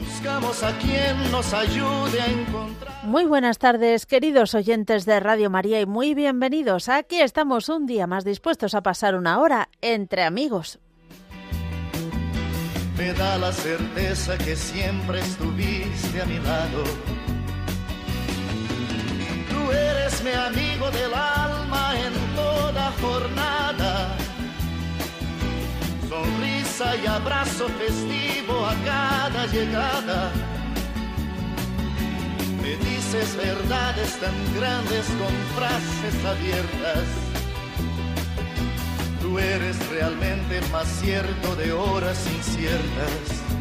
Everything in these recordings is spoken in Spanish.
Buscamos a quien nos ayude a encontrar. Muy buenas tardes, queridos oyentes de Radio María, y muy bienvenidos. Aquí estamos un día más dispuestos a pasar una hora entre amigos. Me da la certeza que siempre estuviste a mi lado. Tú eres mi amigo del alma en toda jornada y abrazo festivo a cada llegada. Me dices verdades tan grandes con frases abiertas. Tú eres realmente más cierto de horas inciertas.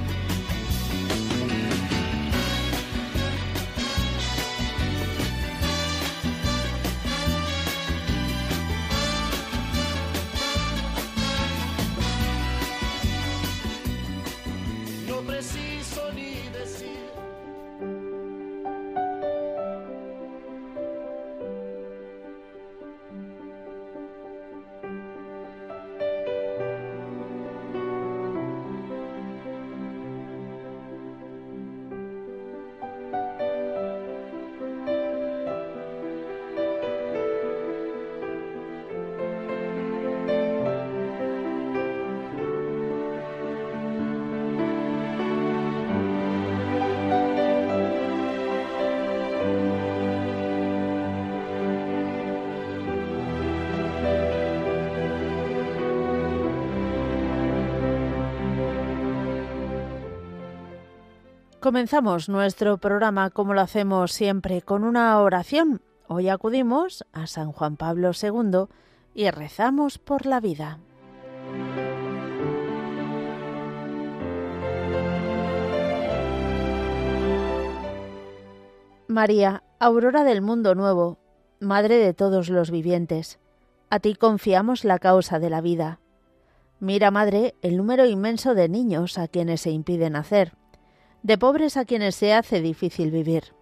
Comenzamos nuestro programa como lo hacemos siempre con una oración. Hoy acudimos a San Juan Pablo II y rezamos por la vida. María, aurora del mundo nuevo, Madre de todos los vivientes, a ti confiamos la causa de la vida. Mira, Madre, el número inmenso de niños a quienes se impide nacer de pobres a quienes se hace difícil vivir,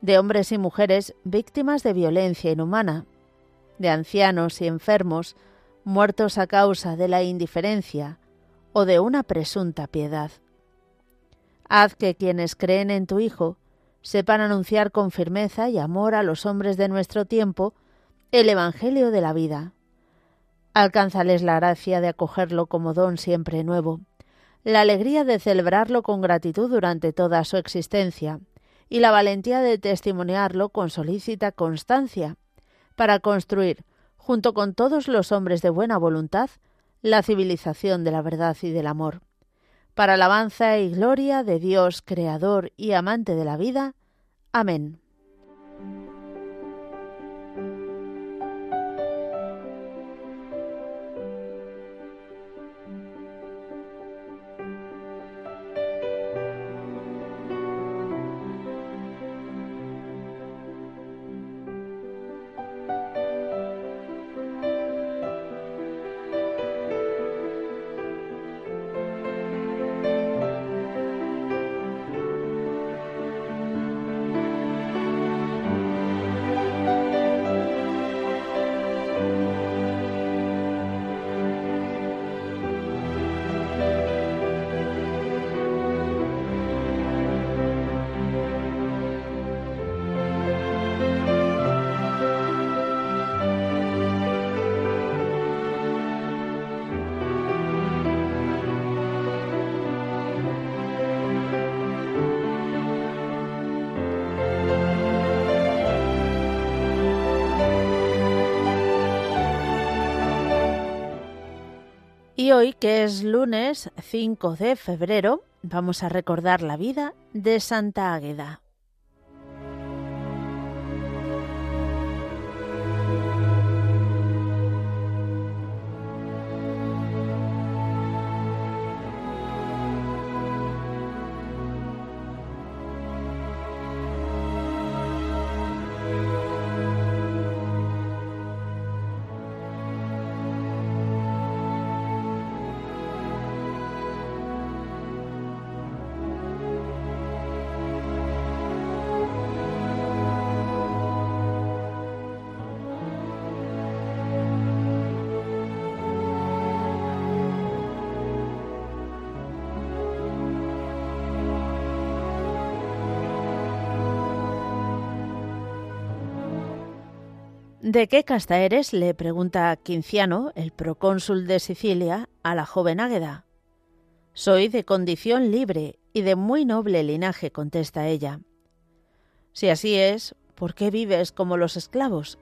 de hombres y mujeres víctimas de violencia inhumana, de ancianos y enfermos muertos a causa de la indiferencia o de una presunta piedad. Haz que quienes creen en tu Hijo sepan anunciar con firmeza y amor a los hombres de nuestro tiempo el Evangelio de la vida. Alcánzales la gracia de acogerlo como don siempre nuevo la alegría de celebrarlo con gratitud durante toda su existencia y la valentía de testimoniarlo con solícita constancia, para construir, junto con todos los hombres de buena voluntad, la civilización de la verdad y del amor. Para alabanza y gloria de Dios, Creador y amante de la vida. Amén. Y hoy, que es lunes 5 de febrero, vamos a recordar la vida de Santa Águeda. ¿De qué casta eres? le pregunta Quinciano, el procónsul de Sicilia, a la joven Águeda. Soy de condición libre y de muy noble linaje, contesta ella. Si así es, ¿por qué vives como los esclavos?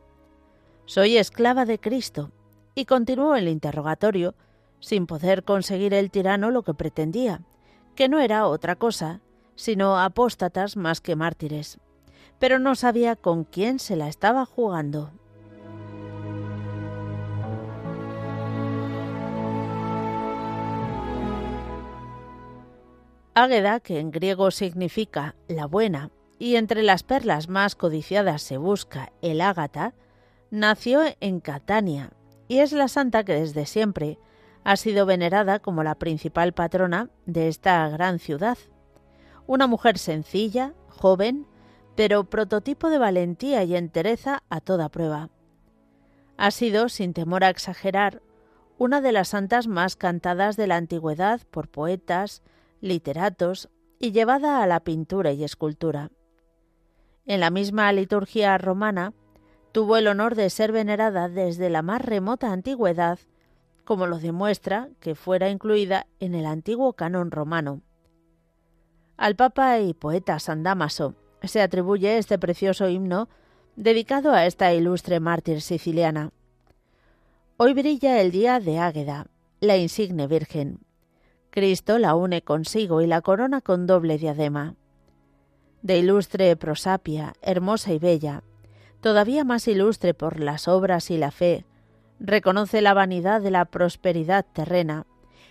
Soy esclava de Cristo, y continuó el interrogatorio, sin poder conseguir el tirano lo que pretendía, que no era otra cosa, sino apóstatas más que mártires. Pero no sabía con quién se la estaba jugando. Águeda, que en griego significa la buena, y entre las perlas más codiciadas se busca el ágata, nació en Catania y es la santa que desde siempre ha sido venerada como la principal patrona de esta gran ciudad. Una mujer sencilla, joven, pero prototipo de valentía y entereza a toda prueba. Ha sido, sin temor a exagerar, una de las santas más cantadas de la antigüedad por poetas, literatos y llevada a la pintura y escultura. En la misma liturgia romana tuvo el honor de ser venerada desde la más remota antigüedad, como lo demuestra que fuera incluida en el antiguo canon romano. Al Papa y poeta San Damaso se atribuye este precioso himno dedicado a esta ilustre mártir siciliana. Hoy brilla el día de Águeda, la insigne Virgen. Cristo la une consigo y la corona con doble diadema. De ilustre prosapia, hermosa y bella, todavía más ilustre por las obras y la fe, reconoce la vanidad de la prosperidad terrena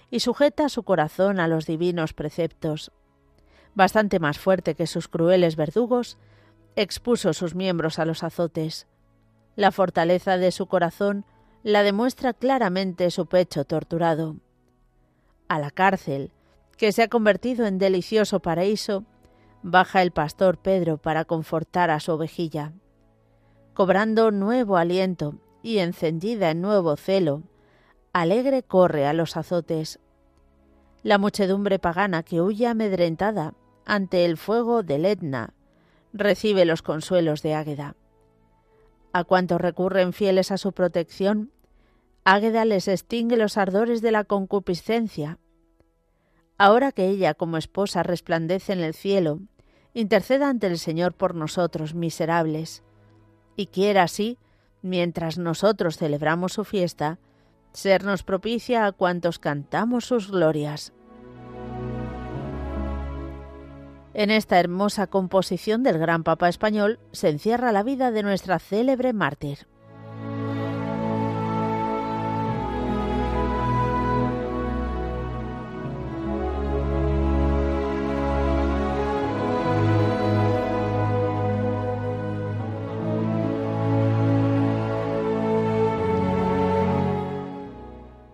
y sujeta su corazón a los divinos preceptos. Bastante más fuerte que sus crueles verdugos, expuso sus miembros a los azotes. La fortaleza de su corazón la demuestra claramente su pecho torturado a la cárcel, que se ha convertido en delicioso paraíso, baja el pastor Pedro para confortar a su ovejilla. Cobrando nuevo aliento y encendida en nuevo celo, alegre corre a los azotes. La muchedumbre pagana que huye amedrentada ante el fuego del Etna recibe los consuelos de Águeda. A cuantos recurren fieles a su protección, Águeda les extingue los ardores de la concupiscencia. Ahora que ella como esposa resplandece en el cielo, interceda ante el Señor por nosotros miserables, y quiera así, mientras nosotros celebramos su fiesta, sernos propicia a cuantos cantamos sus glorias. En esta hermosa composición del gran Papa español se encierra la vida de nuestra célebre mártir.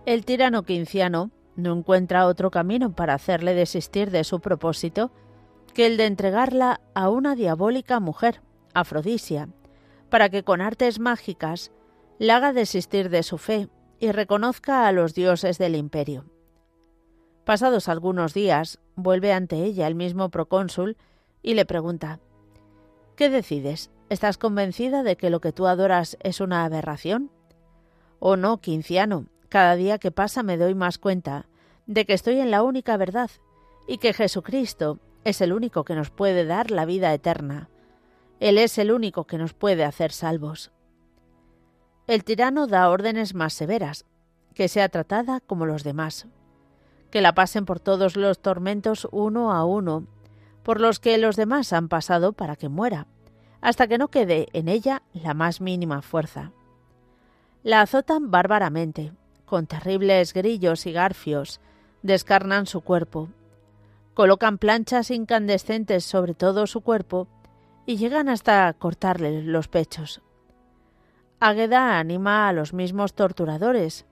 El tirano quinciano no encuentra otro camino para hacerle desistir de su propósito que el de entregarla a una diabólica mujer, Afrodisia, para que con artes mágicas la haga desistir de su fe y reconozca a los dioses del imperio. Pasados algunos días, vuelve ante ella el mismo procónsul y le pregunta ¿Qué decides? ¿Estás convencida de que lo que tú adoras es una aberración? ¿O no, quinciano? Cada día que pasa me doy más cuenta de que estoy en la única verdad y que Jesucristo es el único que nos puede dar la vida eterna. Él es el único que nos puede hacer salvos. El tirano da órdenes más severas, que sea tratada como los demás, que la pasen por todos los tormentos uno a uno, por los que los demás han pasado para que muera, hasta que no quede en ella la más mínima fuerza. La azotan bárbaramente, con terribles grillos y garfios, descarnan su cuerpo, colocan planchas incandescentes sobre todo su cuerpo y llegan hasta cortarle los pechos. Águeda anima a los mismos torturadores,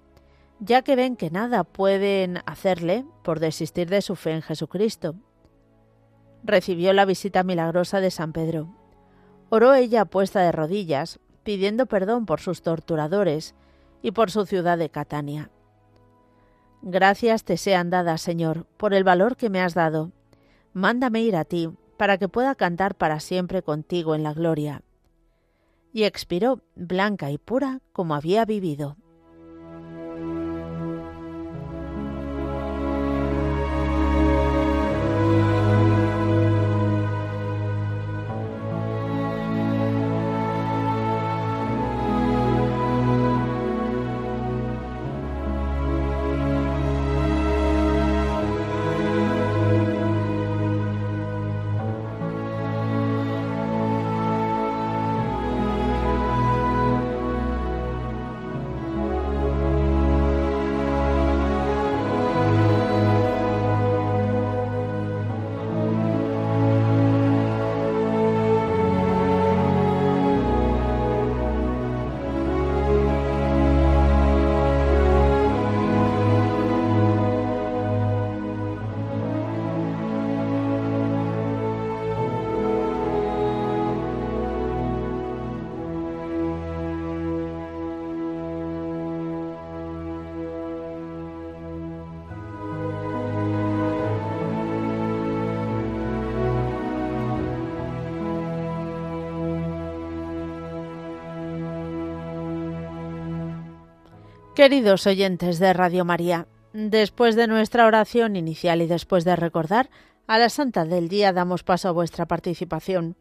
ya que ven que nada pueden hacerle por desistir de su fe en Jesucristo. Recibió la visita milagrosa de San Pedro. Oró ella puesta de rodillas, pidiendo perdón por sus torturadores y por su ciudad de Catania. Gracias te sean dadas, Señor, por el valor que me has dado. Mándame ir a ti, para que pueda cantar para siempre contigo en la gloria. y expiró blanca y pura como había vivido. Queridos oyentes de Radio María, después de nuestra oración inicial y después de recordar a la Santa del Día, damos paso a vuestra participación.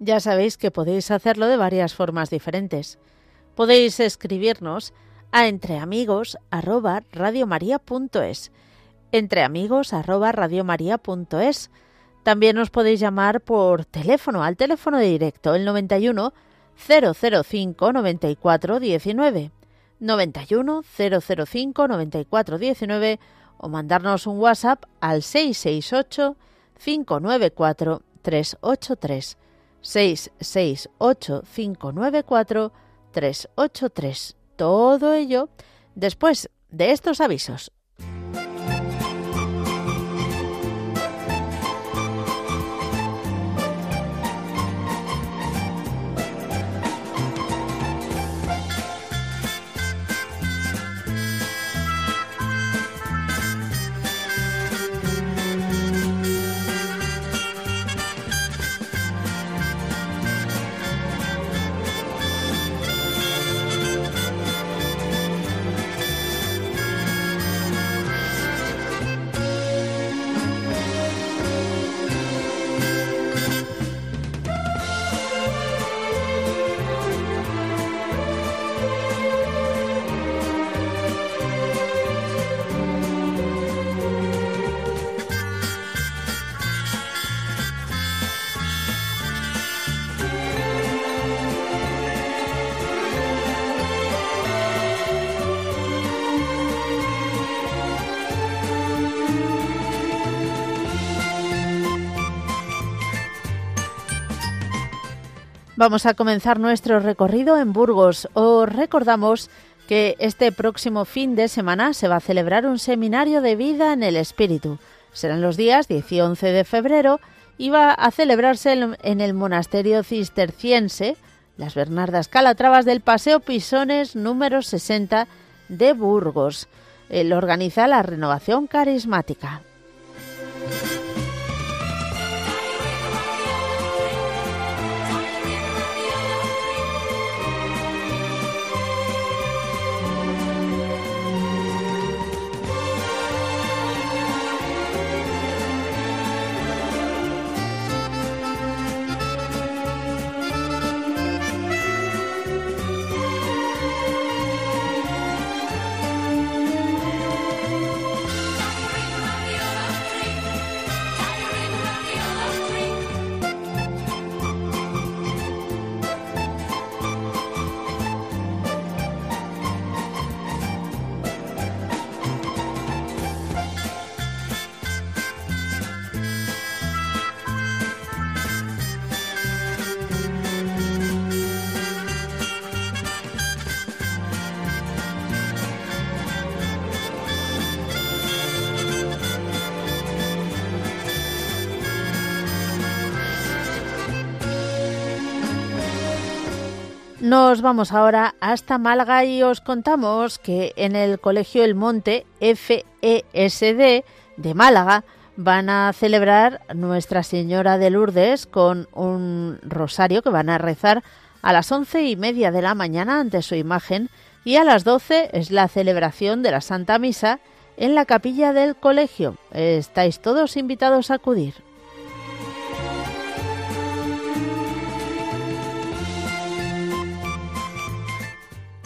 Ya sabéis que podéis hacerlo de varias formas diferentes. Podéis escribirnos a entreamigos@radiomaria.es, entreamigos@radiomaria.es. También os podéis llamar por teléfono al teléfono de directo el 91 005 94 19 91 005 94 19 o mandarnos un WhatsApp al 668 594 383 668 594 383. Todo ello después de estos avisos. Vamos a comenzar nuestro recorrido en Burgos. Os recordamos que este próximo fin de semana se va a celebrar un seminario de vida en el espíritu. Serán los días 10 y 11 de febrero y va a celebrarse en el monasterio cisterciense Las Bernardas Calatravas del Paseo Pisones número 60 de Burgos. Él organiza la renovación carismática. Nos vamos ahora hasta Málaga y os contamos que en el Colegio El Monte FESD de Málaga van a celebrar Nuestra Señora de Lourdes con un rosario que van a rezar a las once y media de la mañana ante su imagen y a las doce es la celebración de la Santa Misa en la capilla del colegio. Estáis todos invitados a acudir.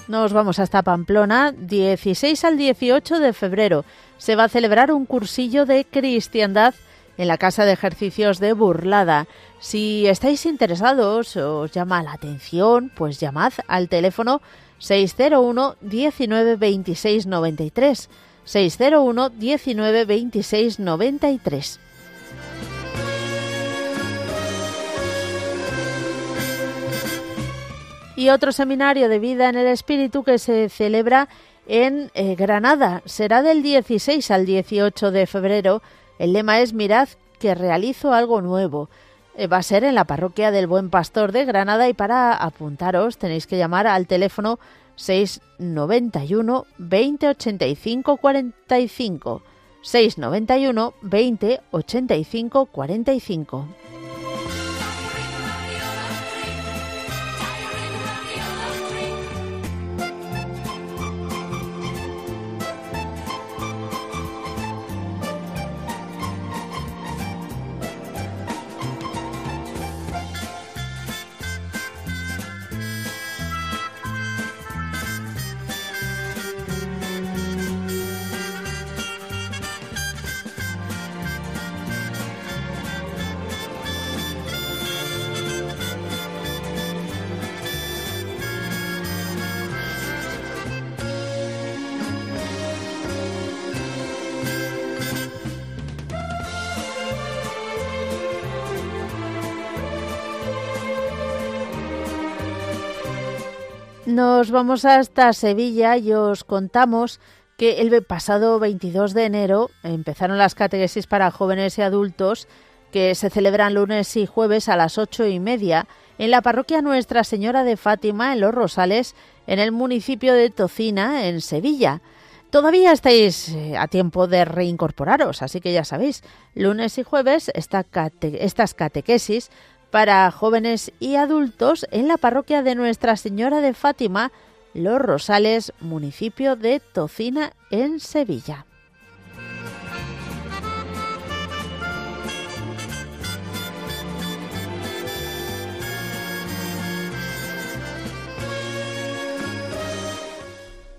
Nos vamos hasta Pamplona, 16 al 18 de febrero. Se va a celebrar un cursillo de cristiandad en la Casa de Ejercicios de Burlada. Si estáis interesados o os llama la atención, pues llamad al teléfono 601 19 26 93. 601 19 26 93. Y otro seminario de vida en el espíritu que se celebra en eh, Granada. Será del 16 al 18 de febrero. El lema es Mirad que realizo algo nuevo. Eh, va a ser en la parroquia del Buen Pastor de Granada y para apuntaros tenéis que llamar al teléfono 691 20 85 45. 691 20 85 45. Vamos hasta Sevilla y os contamos que el pasado 22 de enero empezaron las catequesis para jóvenes y adultos que se celebran lunes y jueves a las ocho y media en la parroquia Nuestra Señora de Fátima en Los Rosales, en el municipio de Tocina, en Sevilla. Todavía estáis eh, a tiempo de reincorporaros, así que ya sabéis, lunes y jueves estas catequesis para jóvenes y adultos en la parroquia de Nuestra Señora de Fátima, Los Rosales, municipio de Tocina, en Sevilla.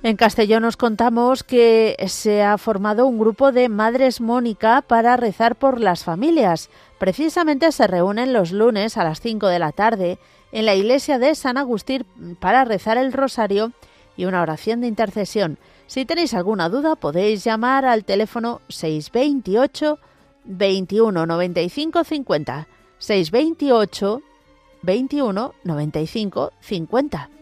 En Castellón nos contamos que se ha formado un grupo de Madres Mónica para rezar por las familias. Precisamente se reúnen los lunes a las 5 de la tarde en la iglesia de San Agustín para rezar el rosario y una oración de intercesión. Si tenéis alguna duda podéis llamar al teléfono 628 21 95 50 628 21 95 50.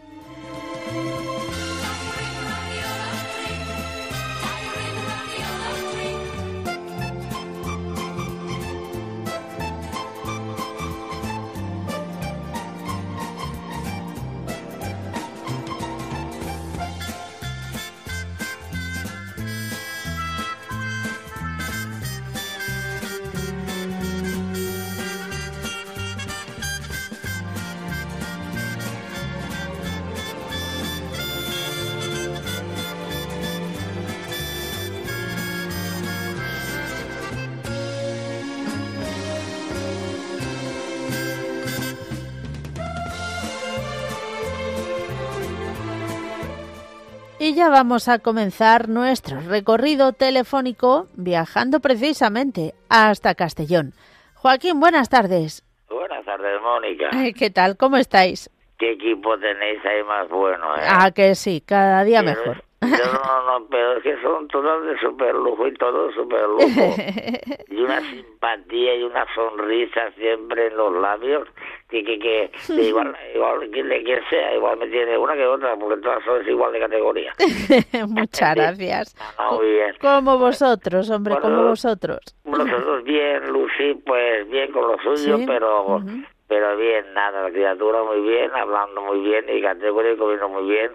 Y ya vamos a comenzar nuestro recorrido telefónico viajando precisamente hasta Castellón. Joaquín, buenas tardes. Buenas tardes, Mónica. ¿Qué tal? ¿Cómo estáis? ¿Qué equipo tenéis ahí más bueno? Eh? Ah, que sí, cada día mejor. No, no, no, pero es que son todos de super lujo y todo super lujo. y una simpatía y una sonrisa siempre en los labios. Que, que, que, igual, igual que, que sea, igual me tiene una que otra, porque todas son igual de categoría. Muchas gracias. muy bien. Como vosotros, hombre, como vosotros. Nosotros bien, Lucy, pues bien con lo suyo, pero pero bien, nada, la criatura muy bien, hablando muy bien y categórico vino muy bien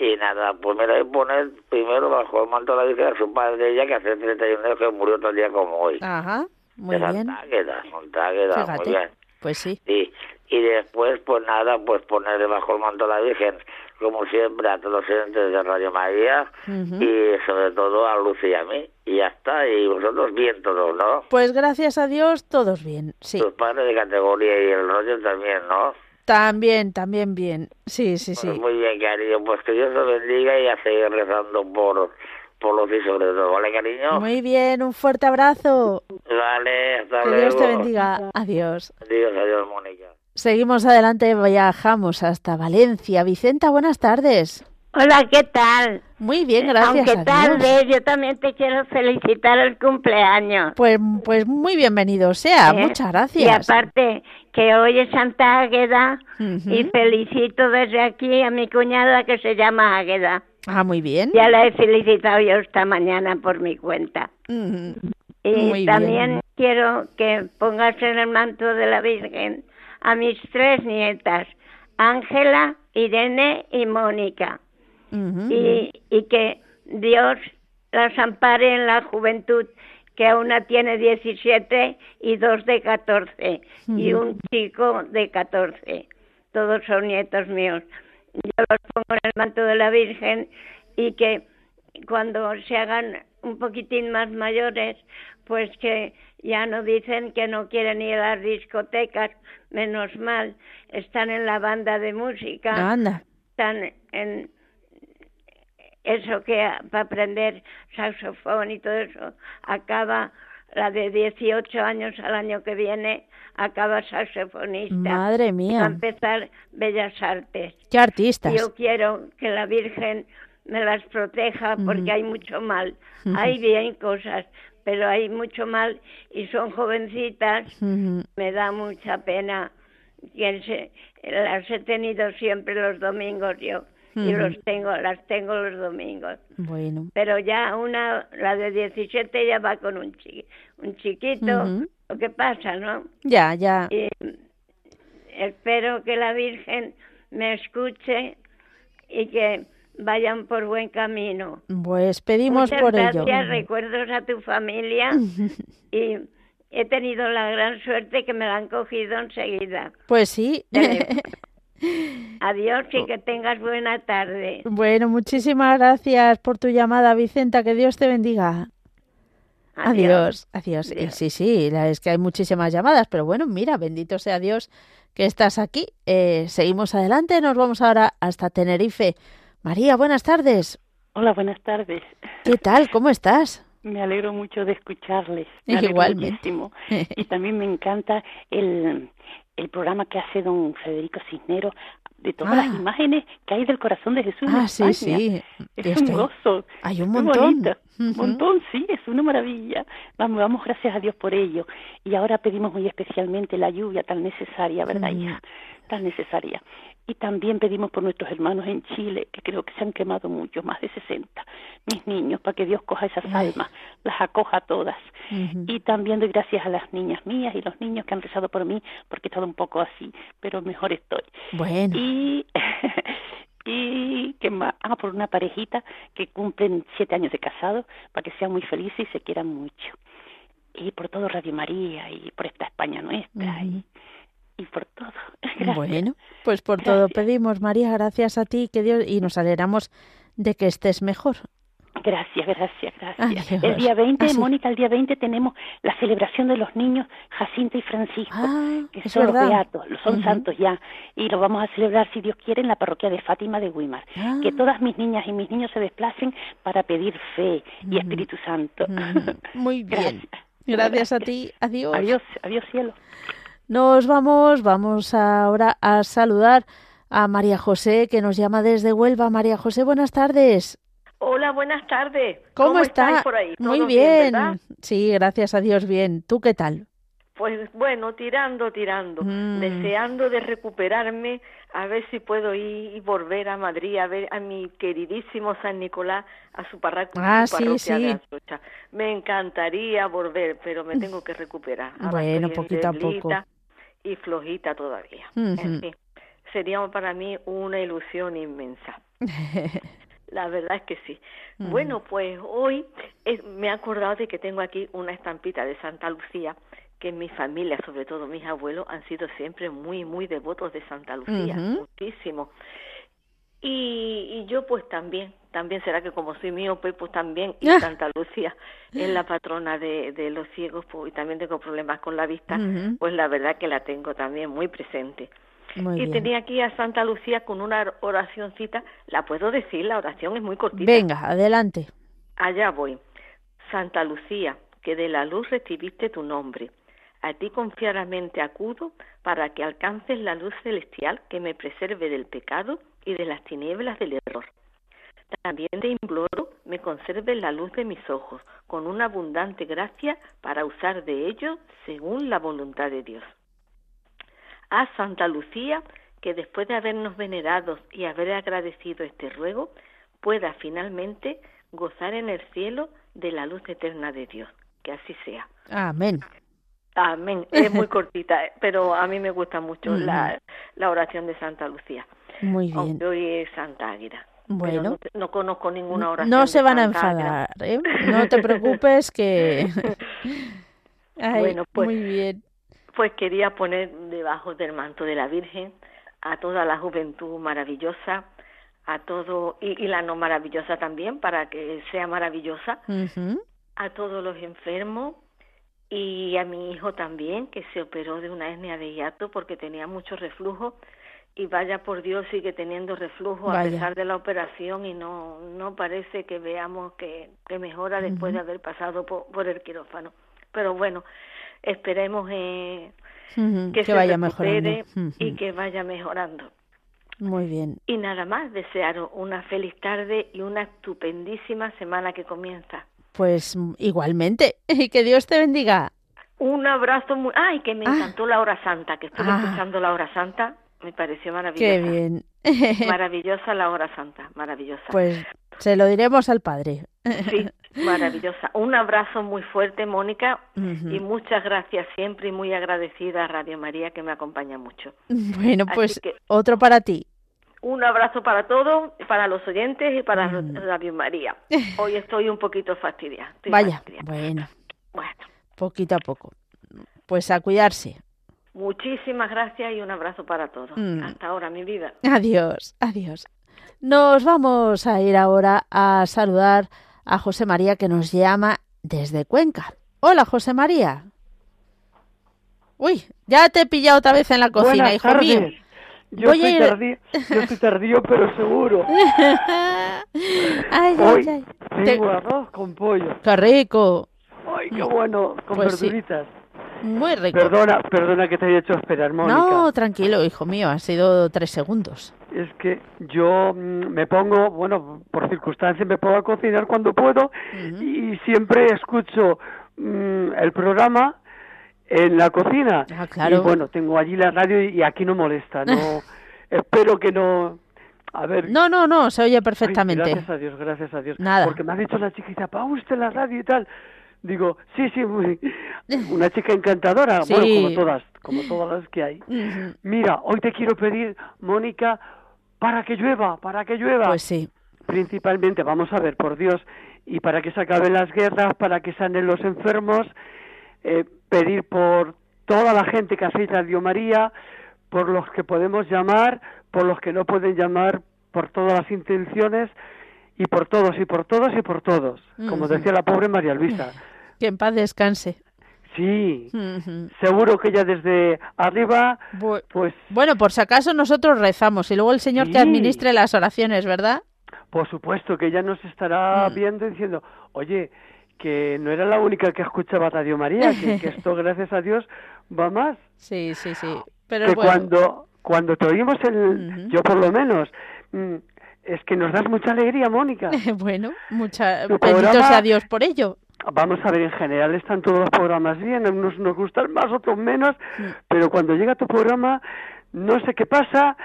y nada, pues me la voy a poner primero bajo el manto de la Virgen a su padre ella, que hace 31 años que murió tal día como hoy. Ajá, muy bien. Montágueda, Montágueda, muy bien. Pues sí. Sí, y después, pues nada, pues ponerle bajo el manto a la Virgen, como siempre, a todos los clientes de Radio María y sobre todo a Lucy y a mí. Y ya está, y vosotros bien todos, ¿no? Pues gracias a Dios, todos bien, sí. Tus padres de categoría y el rollo también, ¿no? También, también bien. Sí, sí, sí. Pues muy bien, cariño. Pues que Dios te bendiga y a seguir rezando por, por los y sobre todo. ¿Vale, cariño? Muy bien, un fuerte abrazo. Vale, hasta que luego. Dios te bendiga. Adiós. Adiós, adiós, Mónica. Seguimos adelante, viajamos hasta Valencia. Vicenta, buenas tardes. Hola, ¿qué tal? Muy bien, gracias Aunque a tarde, yo también te quiero felicitar el cumpleaños. Pues, pues muy bienvenido sea, ¿eh? muchas gracias. Y aparte, que hoy es Santa Águeda Ujú. y felicito desde aquí a mi cuñada que se llama Águeda. Ah, muy bien. Ya la he felicitado yo esta mañana por mi cuenta. Ujú. Y Muy también bien. quiero que pongas en el manto de la Virgen a mis tres nietas, Ángela, Irene y Mónica. Y, y que Dios las ampare en la juventud, que una tiene 17 y dos de 14 y un chico de 14. Todos son nietos míos. Yo los pongo en el manto de la Virgen y que cuando se hagan un poquitín más mayores, pues que ya no dicen que no quieren ir a las discotecas, menos mal, están en la banda de música Anda. están en eso que para aprender saxofón y todo eso acaba la de 18 años al año que viene acaba saxofonista. Madre va a mía. empezar bellas artes. Qué artistas. yo quiero que la Virgen me las proteja porque hay mucho mal. Hay bien cosas pero hay mucho mal y son jovencitas. Me da mucha pena. Que se- las he tenido siempre los domingos yo y Ujú. los tengo las tengo los domingos Bueno. pero ya una la de 17 ya va con un chi, un chiquito lo que pasa no Ya, ya. y espero que la Virgen me escuche y que vayan por buen camino Pues pedimos Muchas por gracias, ello. recuerdos a tu familia y he tenido la gran suerte que me la han cogido enseguida. Pues sí. Adiós Oh. y que tengas buena tarde. bueno, muchísimas gracias por tu llamada, Vicenta. Que Dios te bendiga. Adiós, adiós. Adiós. sí, sí, es que hay muchísimas llamadas, pero bueno, mira, bendito sea Dios que estás aquí. Eh, seguimos adelante, nos vamos ahora hasta Tenerife. María, buenas tardes. Hola, buenas tardes. ¿Qué tal? ¿Cómo estás? Me alegro mucho de escucharles. Me Igualmente. muchísimo. Y también me encanta el, el programa que hace don Federico Cisnero de todas Ah. las imágenes que hay del corazón de Jesús. Ah, sí, España. sí. Es Estoy- un gozo. Hay un Muy montón. bonito. Un Ujú. montón, sí, es una maravilla. Vamos, vamos, gracias a Dios por ello. Y ahora pedimos muy especialmente la lluvia tan necesaria, ¿verdad, hija? Tan necesaria. Y también pedimos por nuestros hermanos en Chile, que creo que se han quemado mucho, más de 60. Mis niños, para que Dios coja esas Ay. almas, las acoja todas. Y también doy gracias a las niñas mías y los niños que han rezado por mí, porque he estado un poco así, pero mejor estoy. Bueno, Y, y que más, ah, por una parejita que cumplen siete años de casado, para que sean muy felices y se quieran mucho. Y por todo Radio María y por esta España nuestra Ujú. y, y por todo. Gracias. bueno, pues por todo Gracias. pedimos, María, gracias a ti, que Dios y nos alegramos de que estés mejor. Gracias, gracias, gracias. Adiós. El día 20, Ah. Mónica, el día 20 tenemos la celebración de los niños Jacinta y Francisco. Ah, que son verdad. los beatos, son Ujú. santos ya, y lo vamos a celebrar, si Dios quiere, en la parroquia de Fátima de Guimar. Ah. Que todas mis niñas y mis niños se desplacen para pedir fe y Espíritu Santo. Ujú. Muy bien. Gracias. Gracias a ti. Adiós. Adiós, adiós cielo. Nos vamos, vamos ahora a saludar a María José, que nos llama desde Huelva. María José, buenas tardes. Hola, buenas tardes. ¿Cómo, está? por ahí? Muy ¿Todos bien. sí, gracias a Dios, bien. ¿Tú qué tal? Pues bueno, tirando, tirando, Mm. deseando de recuperarme, a ver si puedo ir y volver a Madrid a ver a mi queridísimo San Nicolás, a su, parra- Ah, su sí, parroquia sí. de Atocha. Me encantaría volver, pero me tengo que recuperar. Ahora Bueno, poquito a endeblita Y flojita todavía. En fin, sería para mí una ilusión inmensa. La verdad es que sí. Bueno, pues hoy me he acordado de que tengo aquí una estampita de Santa Lucía que mi familia, sobre todo mis abuelos, han sido siempre muy, muy devotos de Santa Lucía, muchísimo. Y, y, yo pues también, también será que como soy miope, pues también, y ah. Santa Lucía es la patrona de, de los ciegos, pues, y también tengo problemas con la vista, pues la verdad que la tengo también muy presente. y tenía aquí a Santa Lucía con una oracióncita, la puedo decir, la oración es muy cortita. Venga, adelante. Allá voy. Santa Lucía, que de la luz recibiste tu nombre, a ti confiadamente acudo para que alcances la luz celestial que me preserve del pecado y de las tinieblas del error. También te imploro me conserve la luz de mis ojos, con una abundante gracia para usar de ello según la voluntad de Dios. A Santa Lucía, que después de habernos venerado y haber agradecido este ruego, pueda finalmente gozar en el cielo de la luz eterna de Dios. Que así sea. Amén. Amén. Es muy cortita, eh, pero a mí me gusta mucho la, la oración de Santa Lucía. Muy bien. Aunque hoy es Santa Águila. Bueno. No, conozco ninguna oración. No se van a enfadar, ¿eh? No te preocupes que... bueno, pues, muy bien. Pues quería poner debajo del manto de la Virgen a toda la juventud maravillosa, a todo, y, la no maravillosa también, para que sea maravillosa, a todos los enfermos, y a mi hijo también, que se operó de una hernia de hiato porque tenía mucho reflujo y vaya por Dios sigue teniendo reflujo a pesar de la operación y no no parece que veamos que, que mejora después de haber pasado por, el quirófano. Pero bueno, esperemos eh, que, se vaya mejorando y que vaya mejorando. Muy bien. Y nada más, desear una feliz tarde y una estupendísima semana que comienza. Pues igualmente, y que Dios te bendiga. Un abrazo muy... Ay, que me ah. encantó la hora santa, que estuve ah. escuchando la hora santa, me pareció maravillosa. Qué bien. maravillosa la hora santa, maravillosa. Pues se lo diremos al Padre. sí, maravillosa. Un abrazo muy fuerte, Mónica, y muchas gracias siempre y muy agradecida a Radio María que me acompaña mucho. Bueno, pues otro para ti. Un abrazo para todos, para los oyentes y para. Radio María. Hoy estoy un poquito fastidiada. Vaya, bueno. Bueno. Poquito a poco. Pues a cuidarse. Muchísimas gracias y un abrazo para todos. Mm. Hasta ahora, mi vida. Adiós, adiós. Nos vamos a ir ahora a saludar a José María que nos llama desde Cuenca. Hola, José María. Uy, ya te he pillado otra vez en la cocina, hijo mío. Yo estoy, tardío, yo estoy tardío, pero seguro. ay, Hoy ay, tengo arroz con pollo. ¡Qué rico! ¡Ay, qué bueno! Con pues verduritas. Muy rico. Perdona, perdona que te haya hecho esperar, Mónica. No, tranquilo, hijo mío, ha sido tres segundos. Es que yo mm, me pongo, bueno, por circunstancias me pongo a cocinar cuando puedo y siempre escucho mm, el programa en la cocina. Ah, claro. Y bueno, tengo allí la radio y aquí no molesta, no espero que no a ver. No, no, no, se oye perfectamente. gracias a Dios, gracias a Dios. Nada. Porque me ha dicho la chiquita, pa usted la radio y tal. Digo, sí, sí, una chica encantadora, bueno, como todas, como todas las que hay. Mira, hoy te quiero pedir, Mónica, para que llueva, para que llueva. Pues sí. Principalmente, vamos a ver, por Dios, y para que se acaben las guerras, para que sanen los enfermos, eh, pedir por toda la gente que hace Radio María, por los que podemos llamar, por los que no pueden llamar, por todas las intenciones y por todos y por todos y por todos, como decía la pobre María Luisa. Que en paz descanse. Sí, seguro que ya desde arriba, pues... Bueno, por si acaso nosotros rezamos y luego el Señor que administre las oraciones, ¿verdad? Por supuesto, que ya nos estará mm. viendo diciendo, oye, que no era la única que escuchaba Radio María, que, esto, gracias a Dios, va más. Sí, sí, sí. Pero que cuando, cuando te oímos, el, yo por lo menos, mm, es que nos das mucha alegría, Mónica. bueno, mucha, bendito sea Dios por ello. Vamos a ver, en general están todos los programas bien, unos nos gustan más, otros menos, mm. pero cuando llega tu programa no sé qué pasa,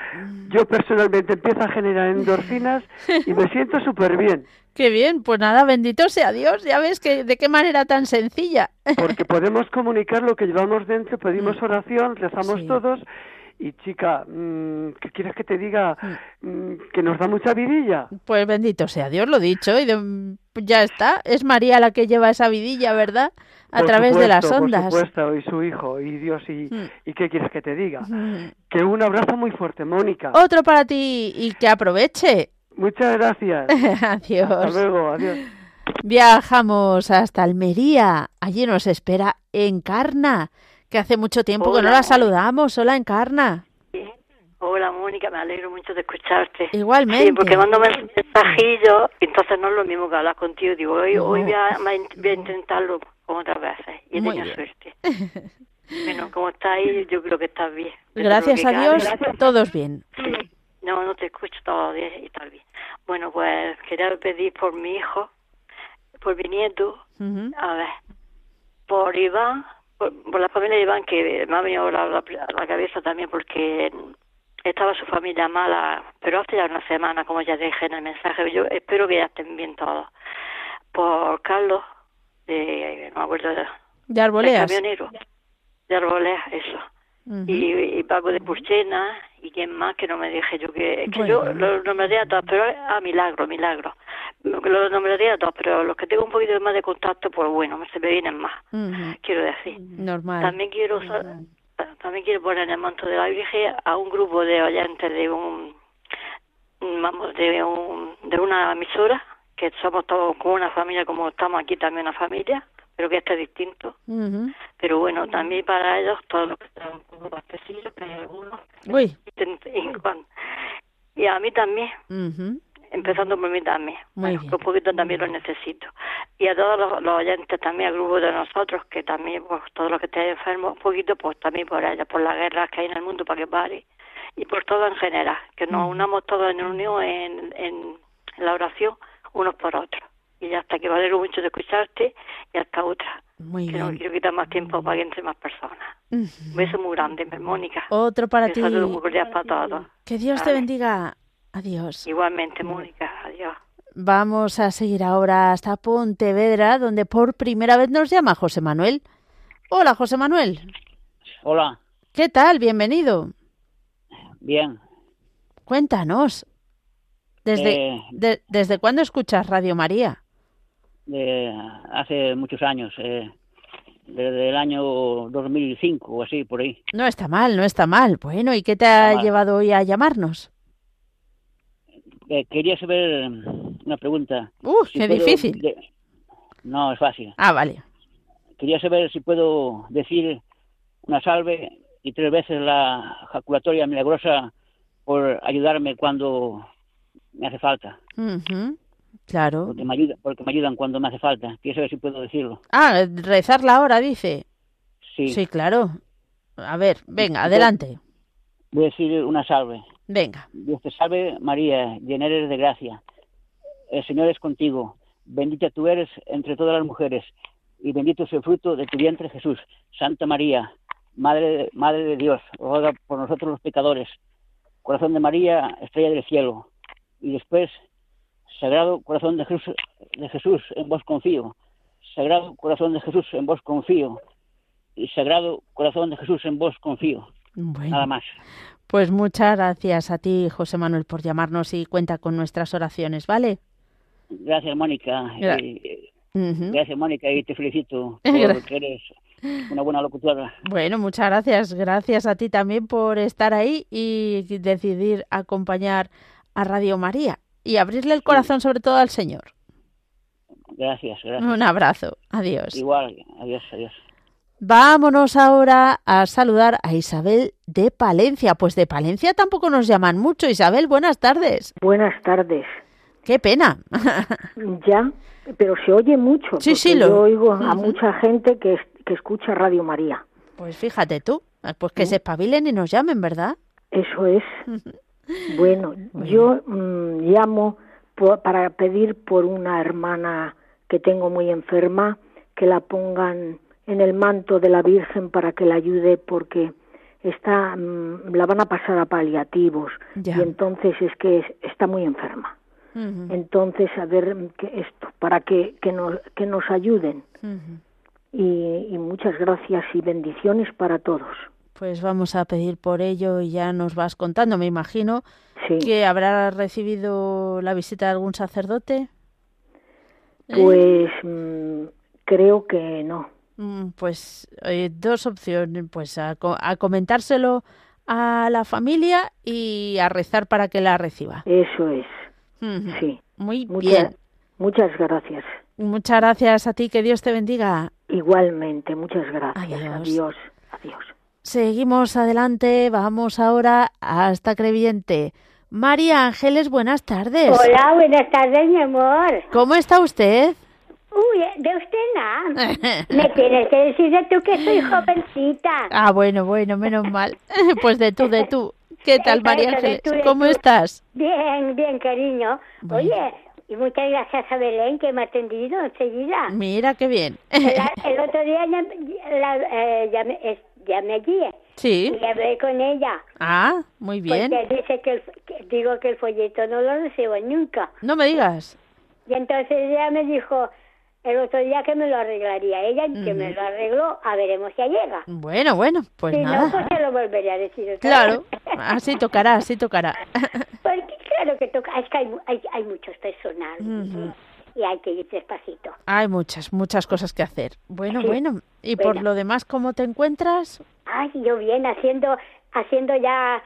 yo personalmente empiezo a generar endorfinas y me siento súper bien. Qué bien, pues nada, bendito sea Dios, ya ves que de qué manera tan sencilla. Porque podemos comunicar lo que llevamos dentro, pedimos mm. oración, rezamos todos Y chica, mm, ¿qué quieres que te diga? Mm, que nos da mucha vidilla. Pues bendito sea Dios, lo dicho, y de- ya está. Es María la que lleva esa vidilla, ¿verdad? A Por través de las ondas. Por supuesto, y su hijo, y Dios, y, Mm. y qué quieres que te diga. Mm. Que un abrazo muy fuerte, Mónica. Otro para ti y que aproveche. Muchas gracias. Hasta Adiós. luego, adiós. Viajamos hasta Almería. Allí nos espera Encarna, que hace mucho tiempo que no la saludamos. Hola, Encarna. Hola Mónica, me alegro mucho de escucharte. Igualmente. Sí, porque mando men- mensajillos, entonces no es lo mismo que hablar contigo. Digo, hoy, No. hoy voy, a, voy a intentarlo como otras veces y he Muy tenido bien. suerte. Bueno, como estás ahí, yo creo que estás bien. Gracias a. Dios, todos bien. No, no te escucho todos días y tal bien. Bueno, pues quería pedir por mi hijo, por mi nieto, a ver, por Iván, por, por la familia de Iván, que me ha venido la, la, la cabeza también porque estaba su familia mala, pero hace ya una semana, como ya dije en el mensaje, yo espero que ya estén bien todos. Por Carlos, de, no me acuerdo, de, De arboleas. camionero, de Arbolea, eso. Y, y Paco de Purchena, y quién más que no me dije yo que, es que Bueno. yo los nombraría a todos, pero a milagro, milagro. Los nombraría a todos, pero los que tengo un poquito más de contacto, pues bueno, se me vienen más, quiero decir. Normal. También quiero sa- también quiero poner en el manto de la Virgen a un grupo de oyentes de un vamos de un de una emisora que somos todos como una familia como estamos aquí también una familia pero que este es distinto pero bueno también para ellos todos los que están un poco abastecidos que hay algunos Uy. y, a mí también Ujú. Empezando por mí también, Muy bueno, bien. que un poquito también lo necesito. Y a todos los, los oyentes también, al grupo de nosotros, que también, pues todos los que estén enfermos, un poquito, pues también por ellos, por las guerras que hay en el mundo para que pare, y por todo en general, que nos unamos todos en unión en, en, en la oración, unos por otros. Y ya hasta que me alegro mucho de escucharte, y hasta otra, Muy que no quiero quitar más tiempo para que entre más personas. Un beso muy grande, Mónica. Otro para Un ti. saludo muy cordial para todos. Que Dios te bendiga. Adiós. Igualmente, Mónica, adiós. Vamos a seguir ahora hasta Pontevedra, donde por primera vez nos llama José Manuel. Hola, José Manuel. Hola, ¿Qué tal? Bienvenido. bien. Cuéntanos. ¿Desde, Eh, de- ¿Desde cuándo escuchas Radio María? de hace muchos años, eh, desde el año 2005 o así, por ahí. No está mal, no está mal. Bueno, ¿y qué te ha mal. llevado hoy a llamarnos? Eh, quería saber mm, una pregunta. ¡Uh, Si qué puedo difícil! de- No, es fácil. Ah, vale. Quería saber si puedo decir una salve y tres veces la jaculatoria milagrosa por ayudarme cuando me hace falta. Claro. Porque me, ayuda, porque me ayudan cuando me hace falta. Quería saber si puedo decirlo. Ah, rezarla ahora, dice. Sí. Sí, claro. A ver, venga, adelante. Voy a decir una salve. Venga. Dios te salve María, llena eres de gracia. El Señor es contigo. Bendita tú eres entre todas las mujeres y bendito es el fruto de tu vientre Jesús. Santa María, Madre, Madre de Dios, ruega por nosotros los pecadores. Corazón de María, estrella del cielo. Y después, Sagrado Corazón de Jesús, de Jesús, en vos confío. Sagrado Corazón de Jesús, en vos confío. Y Sagrado Corazón de Jesús, en vos confío. Bueno. Nada más. Pues muchas gracias a ti, José Manuel, por llamarnos y cuenta con nuestras oraciones, ¿vale? Gracias, Mónica. Gra-. Gracias, Mónica, y te felicito porque eres una buena locutora. Bueno, muchas gracias. Gracias a ti también por estar ahí y decidir acompañar a Radio María y abrirle el corazón sobre todo al Señor. Gracias, gracias. Un abrazo. Adiós. Igual, adiós, adiós. Vámonos ahora a saludar a Isabel de Palencia. Pues de Palencia tampoco nos llaman mucho. Isabel, buenas tardes. Buenas tardes. Qué pena. Ya, pero se oye mucho. Sí, sí, lo- Yo oigo a mucha gente que, que escucha Radio María. Pues fíjate tú. Pues que se espabilen y nos llamen, ¿verdad? Eso es. Bueno, yo mm, llamo para pedir por una hermana que tengo muy enferma que la pongan en el manto de la Virgen para que la ayude porque está mm, la van a pasar a paliativos Ya. y entonces es que es- está muy enferma. Entonces, a ver que esto, para que, que, nos, que nos ayuden. Y, y muchas gracias y bendiciones para todos. Pues vamos a pedir por ello y ya nos vas contando, me imagino, que habrá recibido la visita de algún sacerdote. ¿Eh? Pues mm, creo que no. Mm, pues eh, dos opciones, pues a, comentárselo a la familia y a rezar para que la reciba. Eso es. Sí. Muy bien. Muchas gracias. Muchas gracias a ti, que Dios te bendiga. Igualmente, muchas gracias. Adiós. Adiós. Seguimos adelante, vamos ahora hasta Creviente. María Ángeles, buenas tardes. Hola, buenas tardes, mi amor. ¿Cómo está usted? Uy, de usted nada. Me tienes que decir de tú que soy jovencita. Ah, bueno, bueno, menos mal. Pues de tú, de tú. ¿Qué tal, María Ángeles? ¿Cómo estás? Bien, bien, cariño. Oye, y muchas gracias a Belén que me ha atendido enseguida. Mira qué bien. El, otro día ya, la, eh, llamé, allí. Sí. Y hablé con ella. Ah, muy bien. Porque dice que, digo que el folleto no lo recibo nunca. No me digas. Y entonces ella me dijo, el otro día que me lo arreglaría ella, que me lo arregló, a veremos si llega. Bueno, bueno, pues nada. no, pues se lo volveré a decir Claro, así tocará, así tocará. Porque claro que toca, es que hay, hay, hay muchos personajes. Y hay que ir despacito. Hay muchas, muchas cosas que hacer. Bueno, bueno. ¿Y por lo demás cómo te encuentras? Ay, yo bien, haciendo, haciendo ya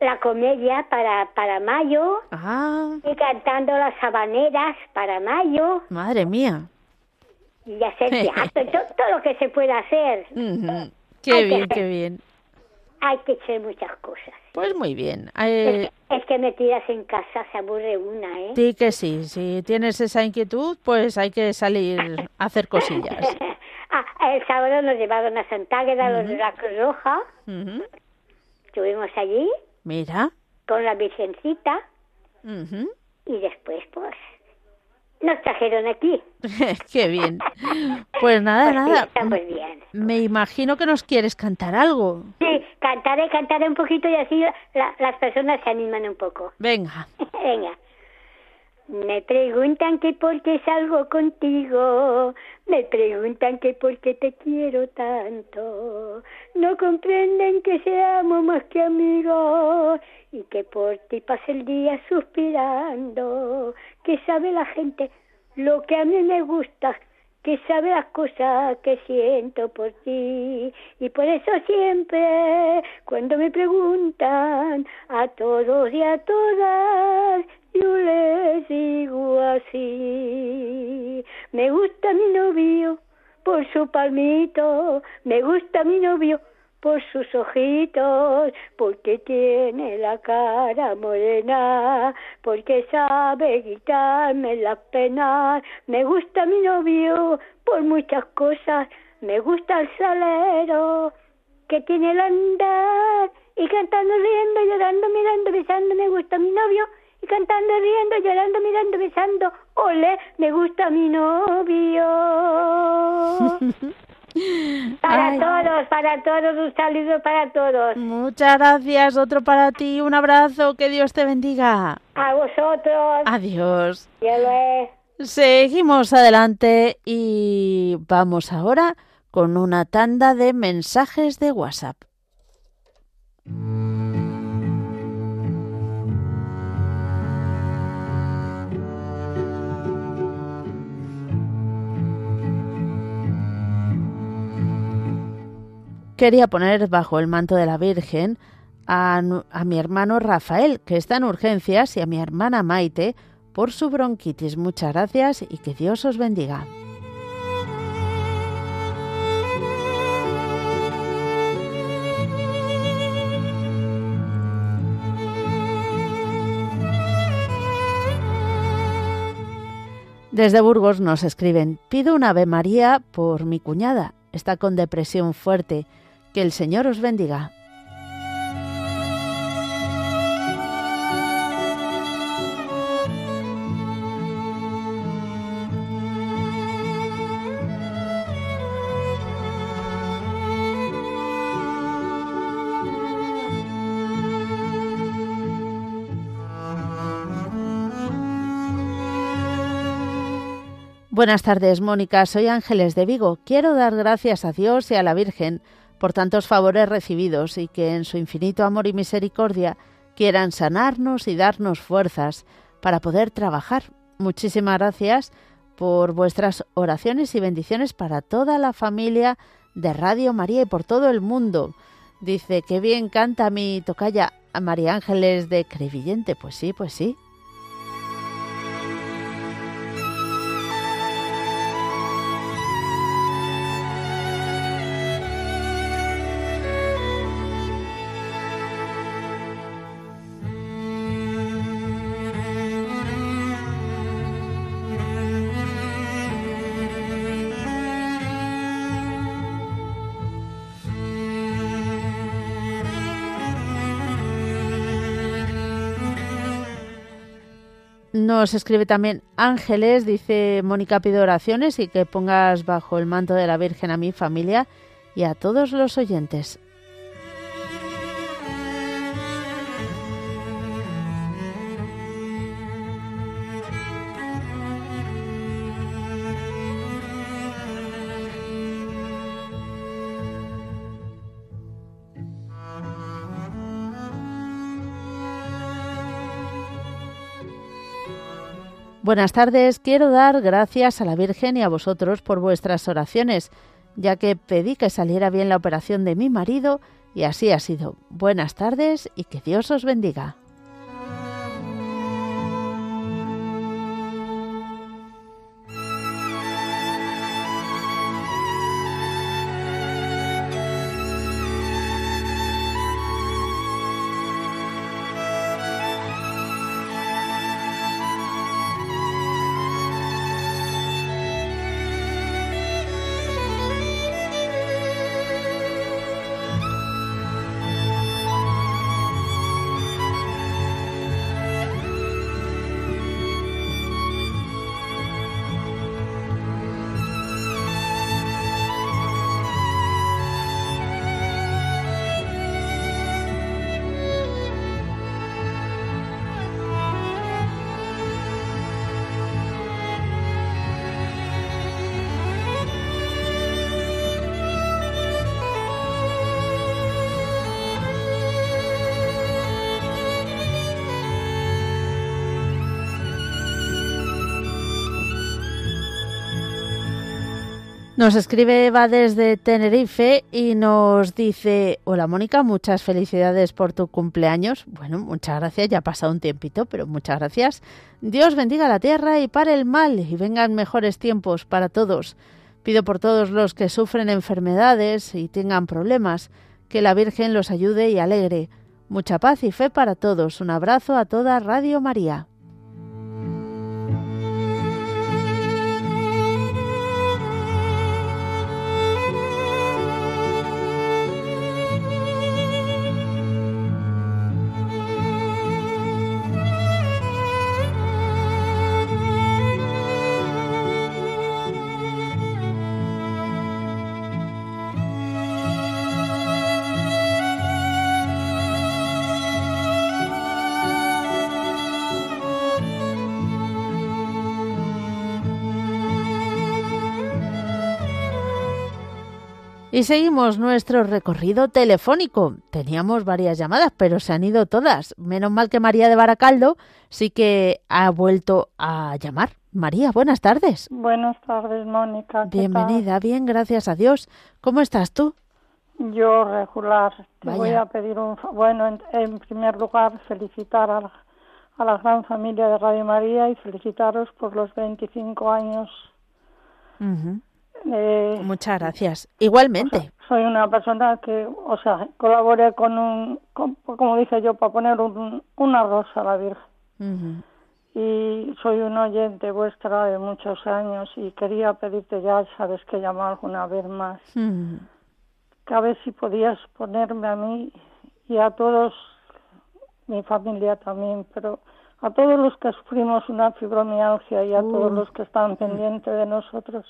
la comedia para, para mayo. Ah. Y cantando las habaneras para mayo. Madre mía y hacer teatro, todo, lo que se pueda hacer. Qué bien, qué bien. Hay que hacer muchas cosas. Pues muy bien. Es, que, metidas en casa se aburre una, ¿eh? Sí que sí, si tienes esa inquietud, pues hay que salir a hacer cosillas. ah, el sábado nos llevaron a Santágueda, los de la Cruz Roja. Estuvimos allí. Mira. Con la Virgencita. Y después, pues, nos trajeron aquí. Qué bien. Pues nada, pues nada. estamos bien. Me imagino que nos quieres cantar algo. Sí, cantaré, cantaré un poquito y así las personas se animan un poco. Venga. Venga. Me preguntan que por qué salgo contigo, me preguntan que por qué te quiero tanto, no comprenden que seamos más que amigos y que por ti pase el día suspirando, que sabe la gente lo que a mí me gusta, que sabe las cosas que siento por ti. Y por eso siempre cuando me preguntan a todos y a todas yo les digo así me gusta mi novio por su palmito me gusta mi novio por sus ojitos, porque tiene la cara morena, porque sabe quitarme las penas. Me gusta mi novio por muchas cosas, me gusta el salero que tiene el andar y cantando, riendo, llorando, mirando, besando, me gusta mi novio y cantando, riendo, llorando, mirando, besando, ole, me gusta mi novio. Para todos, para todos, un saludo para todos. Muchas gracias, otro para ti, un abrazo, que Dios te bendiga. A vosotros. Adiós. Seguimos adelante y vamos ahora con una tanda de mensajes de WhatsApp. Quería poner bajo el manto de la Virgen a, mi hermano Rafael, que está en urgencias, y a mi hermana Maite por su bronquitis. Muchas gracias y que Dios os bendiga. Desde Burgos nos escriben, pido una Ave María por mi cuñada, está con depresión fuerte que el Señor os bendiga. Buenas tardes, Mónica. Soy Ángeles de Vigo. Quiero dar gracias a Dios y a la Virgen por tantos favores recibidos y que en su infinito amor y misericordia quieran sanarnos y darnos fuerzas para poder trabajar. Muchísimas gracias por vuestras oraciones y bendiciones para toda la familia de Radio María y por todo el mundo. Dice, que bien canta mi tocaya a María Ángeles de Crevillente. Pues sí, pues sí. Nos escribe también Ángeles, dice Mónica, pido oraciones y que pongas bajo el manto de la Virgen a mi familia y a todos los oyentes. Buenas tardes, quiero dar gracias a la Virgen y a vosotros por vuestras oraciones, ya que pedí que saliera bien la operación de mi marido y así ha sido. Buenas tardes y que Dios os bendiga. Nos escribe Eva desde Tenerife y nos dice, hola Mónica, muchas felicidades por tu cumpleaños. Bueno, muchas gracias, ya ha pasado un tiempito, pero muchas gracias. Dios bendiga la tierra y pare el mal y vengan mejores tiempos para todos. Pido por todos los que sufren enfermedades y tengan problemas, que la Virgen los ayude y alegre. Mucha paz y fe para todos. Un abrazo a toda Radio María. Y seguimos nuestro recorrido telefónico. Teníamos varias llamadas, pero se han ido todas. Menos mal que María de Baracaldo sí que ha vuelto a llamar. María, buenas tardes. Buenas tardes, Mónica. Bienvenida, bien, gracias a Dios. ¿Cómo estás tú? Yo regular. Te voy a pedir un... Bueno, en, primer lugar, felicitar a la, gran familia de Radio María y felicitaros por los 25 años eh, Muchas gracias. Igualmente. soy una persona que, o sea, colaboré con un, como dice yo, para poner un, una rosa a la Virgen. Y soy un oyente vuestra de muchos años y quería pedirte ya, sabes que llamar alguna vez más, que a ver si podías ponerme a mí y a todos, mi familia también, pero a todos los que sufrimos una fibromialgia y a todos los que están pendientes de nosotros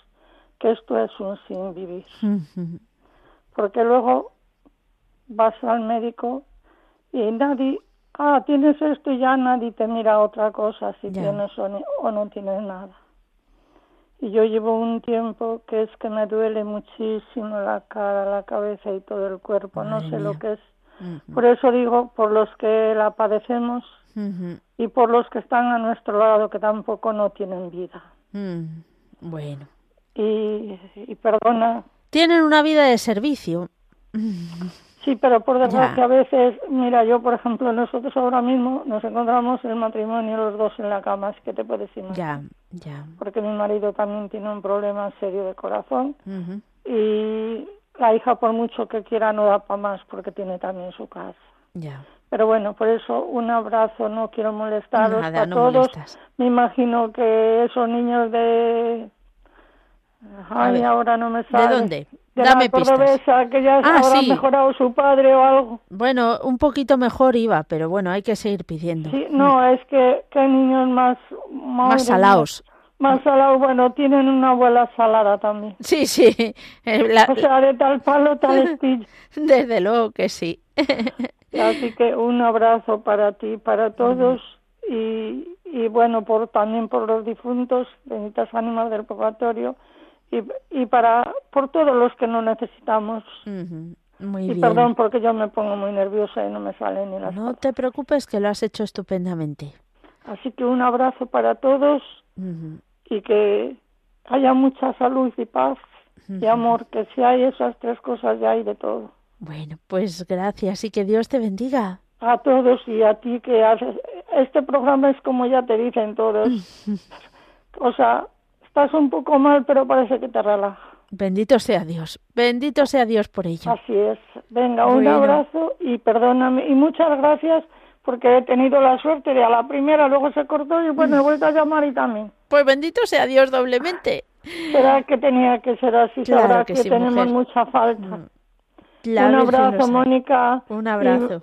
que esto es un sin vivir. Porque luego vas al médico y nadie, ah, tienes esto y ya nadie te mira otra cosa si tienes o, no tienes nada. y yo llevo un tiempo que es que me duele muchísimo la cara, la cabeza y todo el cuerpo, no sé lo que es. Por eso digo, por los que la padecemos y por los que están a nuestro lado, que tampoco no tienen vida. Mm, bueno. Y, y perdona. Tienen una vida de servicio. Sí, pero por desgracia a veces, mira, yo por ejemplo, nosotros ahora mismo nos encontramos el matrimonio los dos en la cama, así que te puedes imaginar. Ya, ya. Porque mi marido también tiene un problema serio de corazón y la hija por mucho que quiera no da para más porque tiene también su casa. Ya. Pero bueno, por eso un abrazo, no quiero molestaros a todos. Me imagino que esos niños de... Ay, ahora no me sale. ¿De dónde? de Dame la cordobesa, que ya ah, habrá sí. mejorado su padre o algo. Bueno, un poquito mejor iba, pero bueno, hay que seguir pidiendo. Sí, no, es que, que niños más... Más salados. Más salados, bueno, tienen una abuela salada también. Sí, sí. Eh, la, o sea, de tal palo, tal estilo. Desde luego que sí. Así que un abrazo para ti, para todos. Uh -huh. y, y bueno, por también por los difuntos, benditas ánimas del purgatorio y, y para por todos los que no necesitamos. Uh -huh. Muy y bien. perdón porque yo me pongo muy nerviosa y no me salen ni las No te preocupes que lo has hecho estupendamente. Así que un abrazo para todos uh -huh. y que haya mucha salud y paz uh -huh. y amor, que si hay esas tres cosas ya hay de todo. Bueno, pues gracias y que Dios te bendiga. A todos y a ti que haces. Este programa es como ya te dicen todos. o sea, estás un poco mal, pero parece que te relaja. Bendito sea Dios, bendito sea Dios por ello. Así es. Venga, un bueno. abrazo y perdóname. Y muchas gracias porque he tenido la suerte de a la primera, luego se cortó y bueno, he vuelto a llamar y también. Pues bendito sea Dios doblemente. Será que tenía que ser así, claro sabrá que, que sí, tenemos mujer. mucha falta. Mm. La un abrazo, lo Mónica. Un abrazo.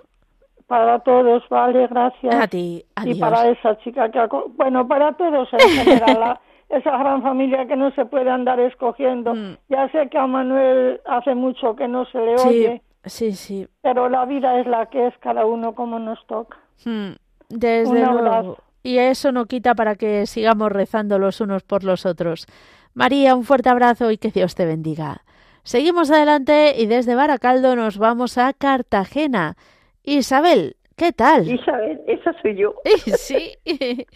Para todos, vale, gracias. A ti, adiós. Y para esa chica que... Bueno, para todos en general. esa gran familia que no se puede andar escogiendo. Mm. Ya sé que a Manuel hace mucho que no se le Sí, oye, sí, sí. pero la vida es la que es, cada uno como nos toca. Mm, Desde Un luego. abrazo. Y eso no quita para que sigamos rezando los unos por los otros. María, un fuerte abrazo y que Dios te bendiga. Seguimos adelante y desde Baracaldo nos vamos a Cartagena. Isabel, ¿qué tal? Isabel, esa soy yo. Sí.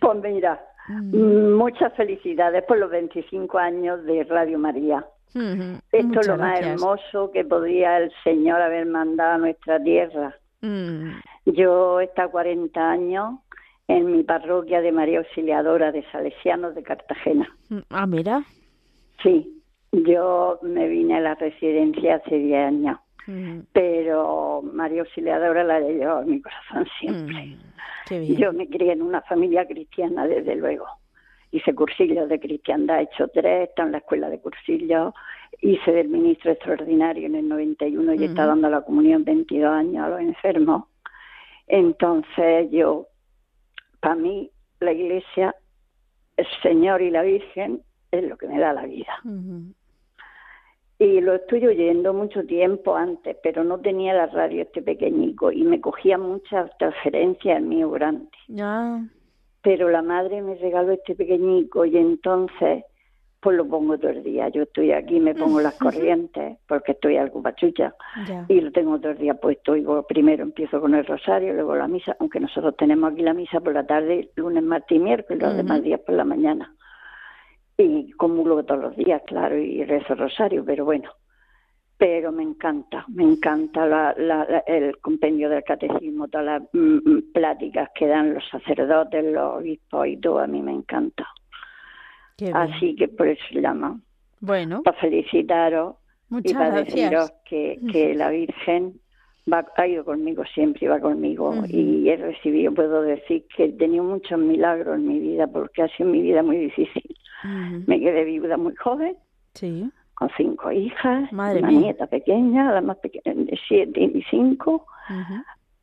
Pues mira, mm, muchas felicidades por los 25 años de Radio María. Esto muchas es lo más gracias. hermoso que podría el Señor haber mandado a nuestra tierra. Mm, Yo estado 40 años en mi parroquia de María Auxiliadora de Salesianos de Cartagena. mm, Ah, mira. Sí, yo me vine a la residencia hace 10 años, Mm, pero María Auxiliadora la he llevado en mi corazón siempre. mm. Yo me crié en una familia cristiana, desde luego. Hice cursillos de cristiandad, he hecho tres, estado en la escuela de cursillos, hice del ministro extraordinario en el 91 y he estado Ujú. dando la comunión 22 años a los enfermos. Entonces yo, para mí, la iglesia, el Señor y la Virgen es lo que me da la vida. Y lo estoy oyendo mucho tiempo antes, pero no tenía la radio este pequeñico y me cogía muchas transferencias el mío grande. Ya. Pero la madre me regaló este pequeñico y entonces pues lo pongo todo el día. Yo estoy aquí, me pongo las corrientes porque estoy algo pachucha y lo tengo todo el día puesto. Y primero empiezo con el rosario, luego la misa, aunque nosotros tenemos aquí la misa por la tarde, lunes, martes y miércoles, los demás días por la mañana. Y comulgo todos los días, claro, y rezo rosario, pero bueno. Pero me encanta, me encanta la, la- la- el compendio del catecismo, todas las mm, mm, pláticas que dan los sacerdotes, los obispos y todo, a mí me encanta. Así que por eso llama, Bueno, para felicitaros y para gracias. deciros que, que la Virgen va, ha ido conmigo siempre y va conmigo y he recibido, puedo decir que he tenido muchos milagros en mi vida porque ha sido mi vida muy difícil. Me quedé viuda muy joven, Sí. con cinco hijas, Madre una mía. nieta pequeña, la más pequeña de siete y cinco, Ujú.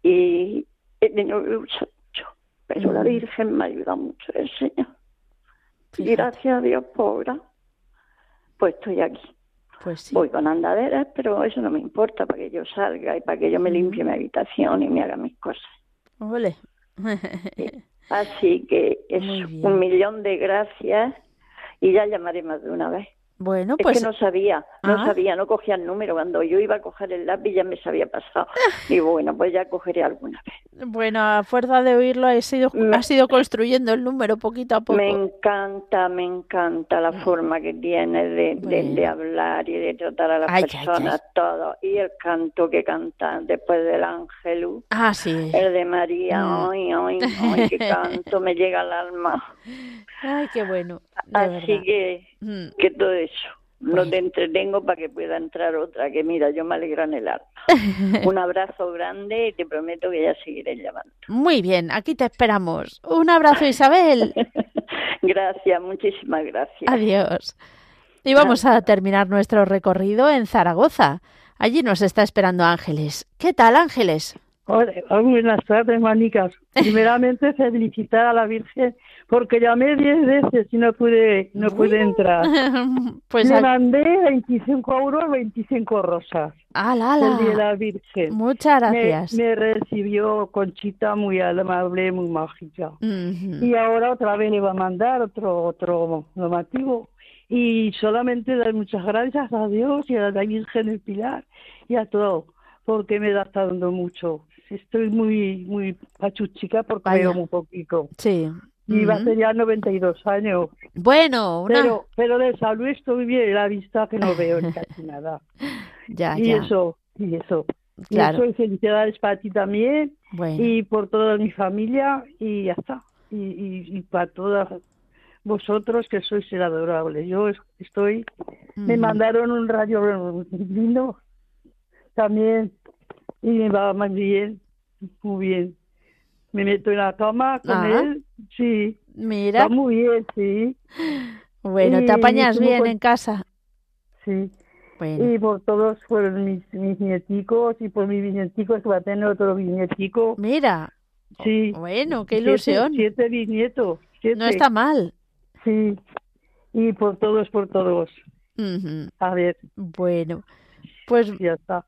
y he tenido mucho, pero la. Virgen me ha ayudado mucho, el Señor. Y gracias a Dios ahora, pues estoy aquí. Pues sí. Voy con andaderas, pero eso no me importa para que yo salga y para que yo me limpie mi habitación y me haga mis cosas. Ole. Así que es un millón de gracias y ya llamaré más de una vez. Bueno, es pues. que no sabía, no Ah. sabía, no cogía el número. Cuando yo iba a coger el lápiz ya me se había pasado. Digo, bueno, pues ya cogeré alguna vez. Bueno, a fuerza de oírlo, has ido, has ido construyendo el número poquito a poco. Me encanta, me encanta la forma que tiene de, de- de hablar y de tratar a las Ay, ay, personas, todo. Y el canto que canta después del Ángelus, Ah, sí. el de María, Mm. ay, ay, ay, qué canto, me llega al alma. Ay, qué bueno. Así verdad. Mm. que, que todo eso. No te entretengo para que pueda entrar otra, que mira, yo me alegro en el alma. Un abrazo grande y te prometo que ya seguiré llamando. Muy bien, aquí te esperamos. Un abrazo, Isabel. Gracias, muchísimas gracias. Adiós. Y vamos a terminar nuestro recorrido en Zaragoza. Allí nos está esperando Ángeles. ¿Qué tal, Ángeles? Hola, buenas tardes, manicas. Primeramente felicitar a la Virgen porque llamé diez veces y no pude, no pude entrar. Pues Le al- mandé 25 euros, 25 rosas. ¡Hala, ala! El día de la Virgen. Muchas Me- gracias. Me, recibió Conchita muy amable, muy mágica. Y ahora otra vez le va a mandar otro otro normativo. Y solamente dar muchas gracias a Dios y a la Virgen del Pilar y a todo, porque me está dando mucho. Estoy muy muy pachuchica porque veo muy poquito. Sí. Y va a ser ya 92 años. Bueno, una... Pero, pero de salud estoy bien, la vista que no veo casi nada. Ya, y ya. eso, y eso. Claro. Y eso, y felicidades para ti también Bueno. y por toda mi familia y ya está. Y, y, y para todas vosotros que sois el adorable. Yo es- estoy, me mandaron un radio lindo también y me va muy bien, muy bien. Me meto en la cama con Ah. él, sí. Mira. Va muy bien, sí. Bueno, Y ¿te apañas bien en casa? Sí. Bueno. Y por todos fueron mis, mis nieticos y por mis bisnieticos que va a tener otro bisnietico. Mira. Sí. Bueno, qué ilusión. Siete, bisnietos. siete. No está mal. Sí. Y por todos, por todos. A ver. Bueno, pues ya está.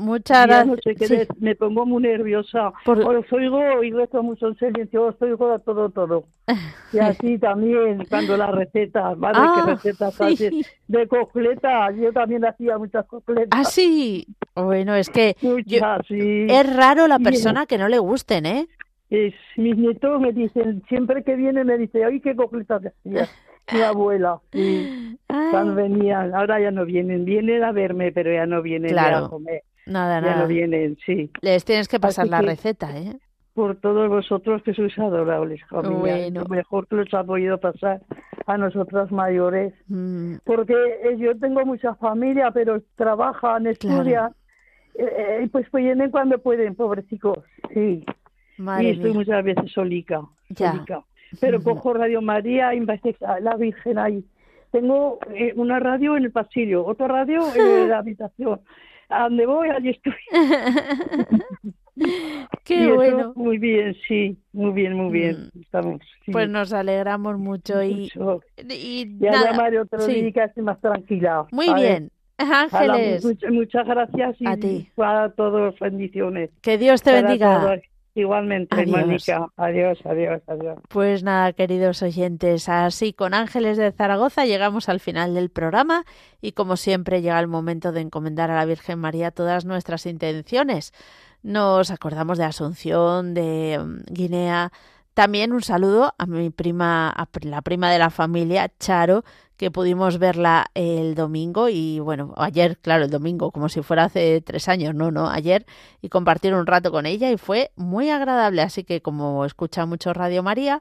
Muchas no gracias. sé Sí. me pongo muy nerviosa. Os oigo y rezo mucho en silencio, os oigo a todo, todo. Y así también, cuando las recetas, madre, Ah, qué recetas sí. De cocletas, yo también hacía muchas cocletas. Ah, sí. Bueno, es que yo- Muchas, sí. es raro la persona que no le gusten, ¿eh? Es, mis nietos me dicen, siempre que viene me dice, ay, qué cocletas hacía mi abuela. Sí. Cuando venían, ahora ya no vienen, vienen a verme, pero ya no vienen ya a comer. Nada, ya nada. no vienen, sí. Les tienes que pasar Así la que- receta, ¿eh? Por todos vosotros que sois adorables, familia. Bueno. Lo mejor que los ha podido pasar a nosotras mayores. Mm, Porque eh, yo tengo mucha familia, pero trabajan, estudian. eh, eh, y pues vienen cuando pueden, pobrecicos. Sí. Madre y estoy mía. muchas veces solica. Ya. solica. Pero cojo Radio María y me la Virgen ahí. Tengo eh, una radio en el pasillo, otra radio en la habitación. A donde voy, allí estoy. Qué eso, bueno. Muy bien, sí, muy bien, muy bien. Estamos. sí. Pues nos alegramos mucho y, Mucho. y Ya nada, llamaré otro sí. día esté más tranquila. Muy ¿vale? bien. Hala, Ángeles, muchas, muchas gracias y A ti. para todos bendiciones. que Dios te Para bendiga. todos. Igualmente, Adiós. Mónica. Adiós, adiós, adiós. Pues nada, queridos oyentes, así con Ángeles de Zaragoza llegamos al final del programa y como siempre llega el momento de encomendar a la Virgen María todas nuestras intenciones. Nos acordamos de Asunción, de mm, Guinea. También un saludo a mi prima, a la prima de la familia, Charo, que pudimos verla el domingo y bueno, ayer, claro, el domingo, como si fuera hace tres años, no, no, ayer, y compartir un rato con ella y fue muy agradable. Así que como escucha mucho Radio María,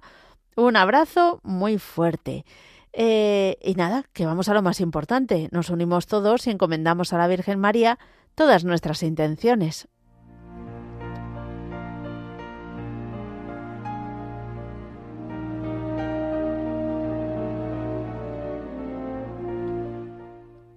un abrazo muy fuerte. Eh, y nada, que vamos a lo más importante. Nos unimos todos y encomendamos a la Virgen María todas nuestras intenciones.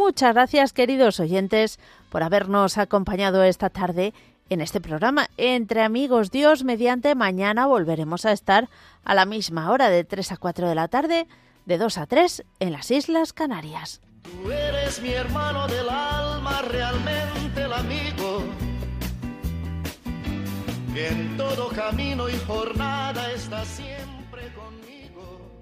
Muchas gracias, queridos oyentes, por habernos acompañado esta tarde en este programa. Entre amigos, Dios mediante, mañana volveremos a estar a la misma hora de 3 a 4 de la tarde, de 2 a 3 en las Islas Canarias. Tú eres mi hermano del alma, realmente el amigo, que en todo camino y jornada está siempre.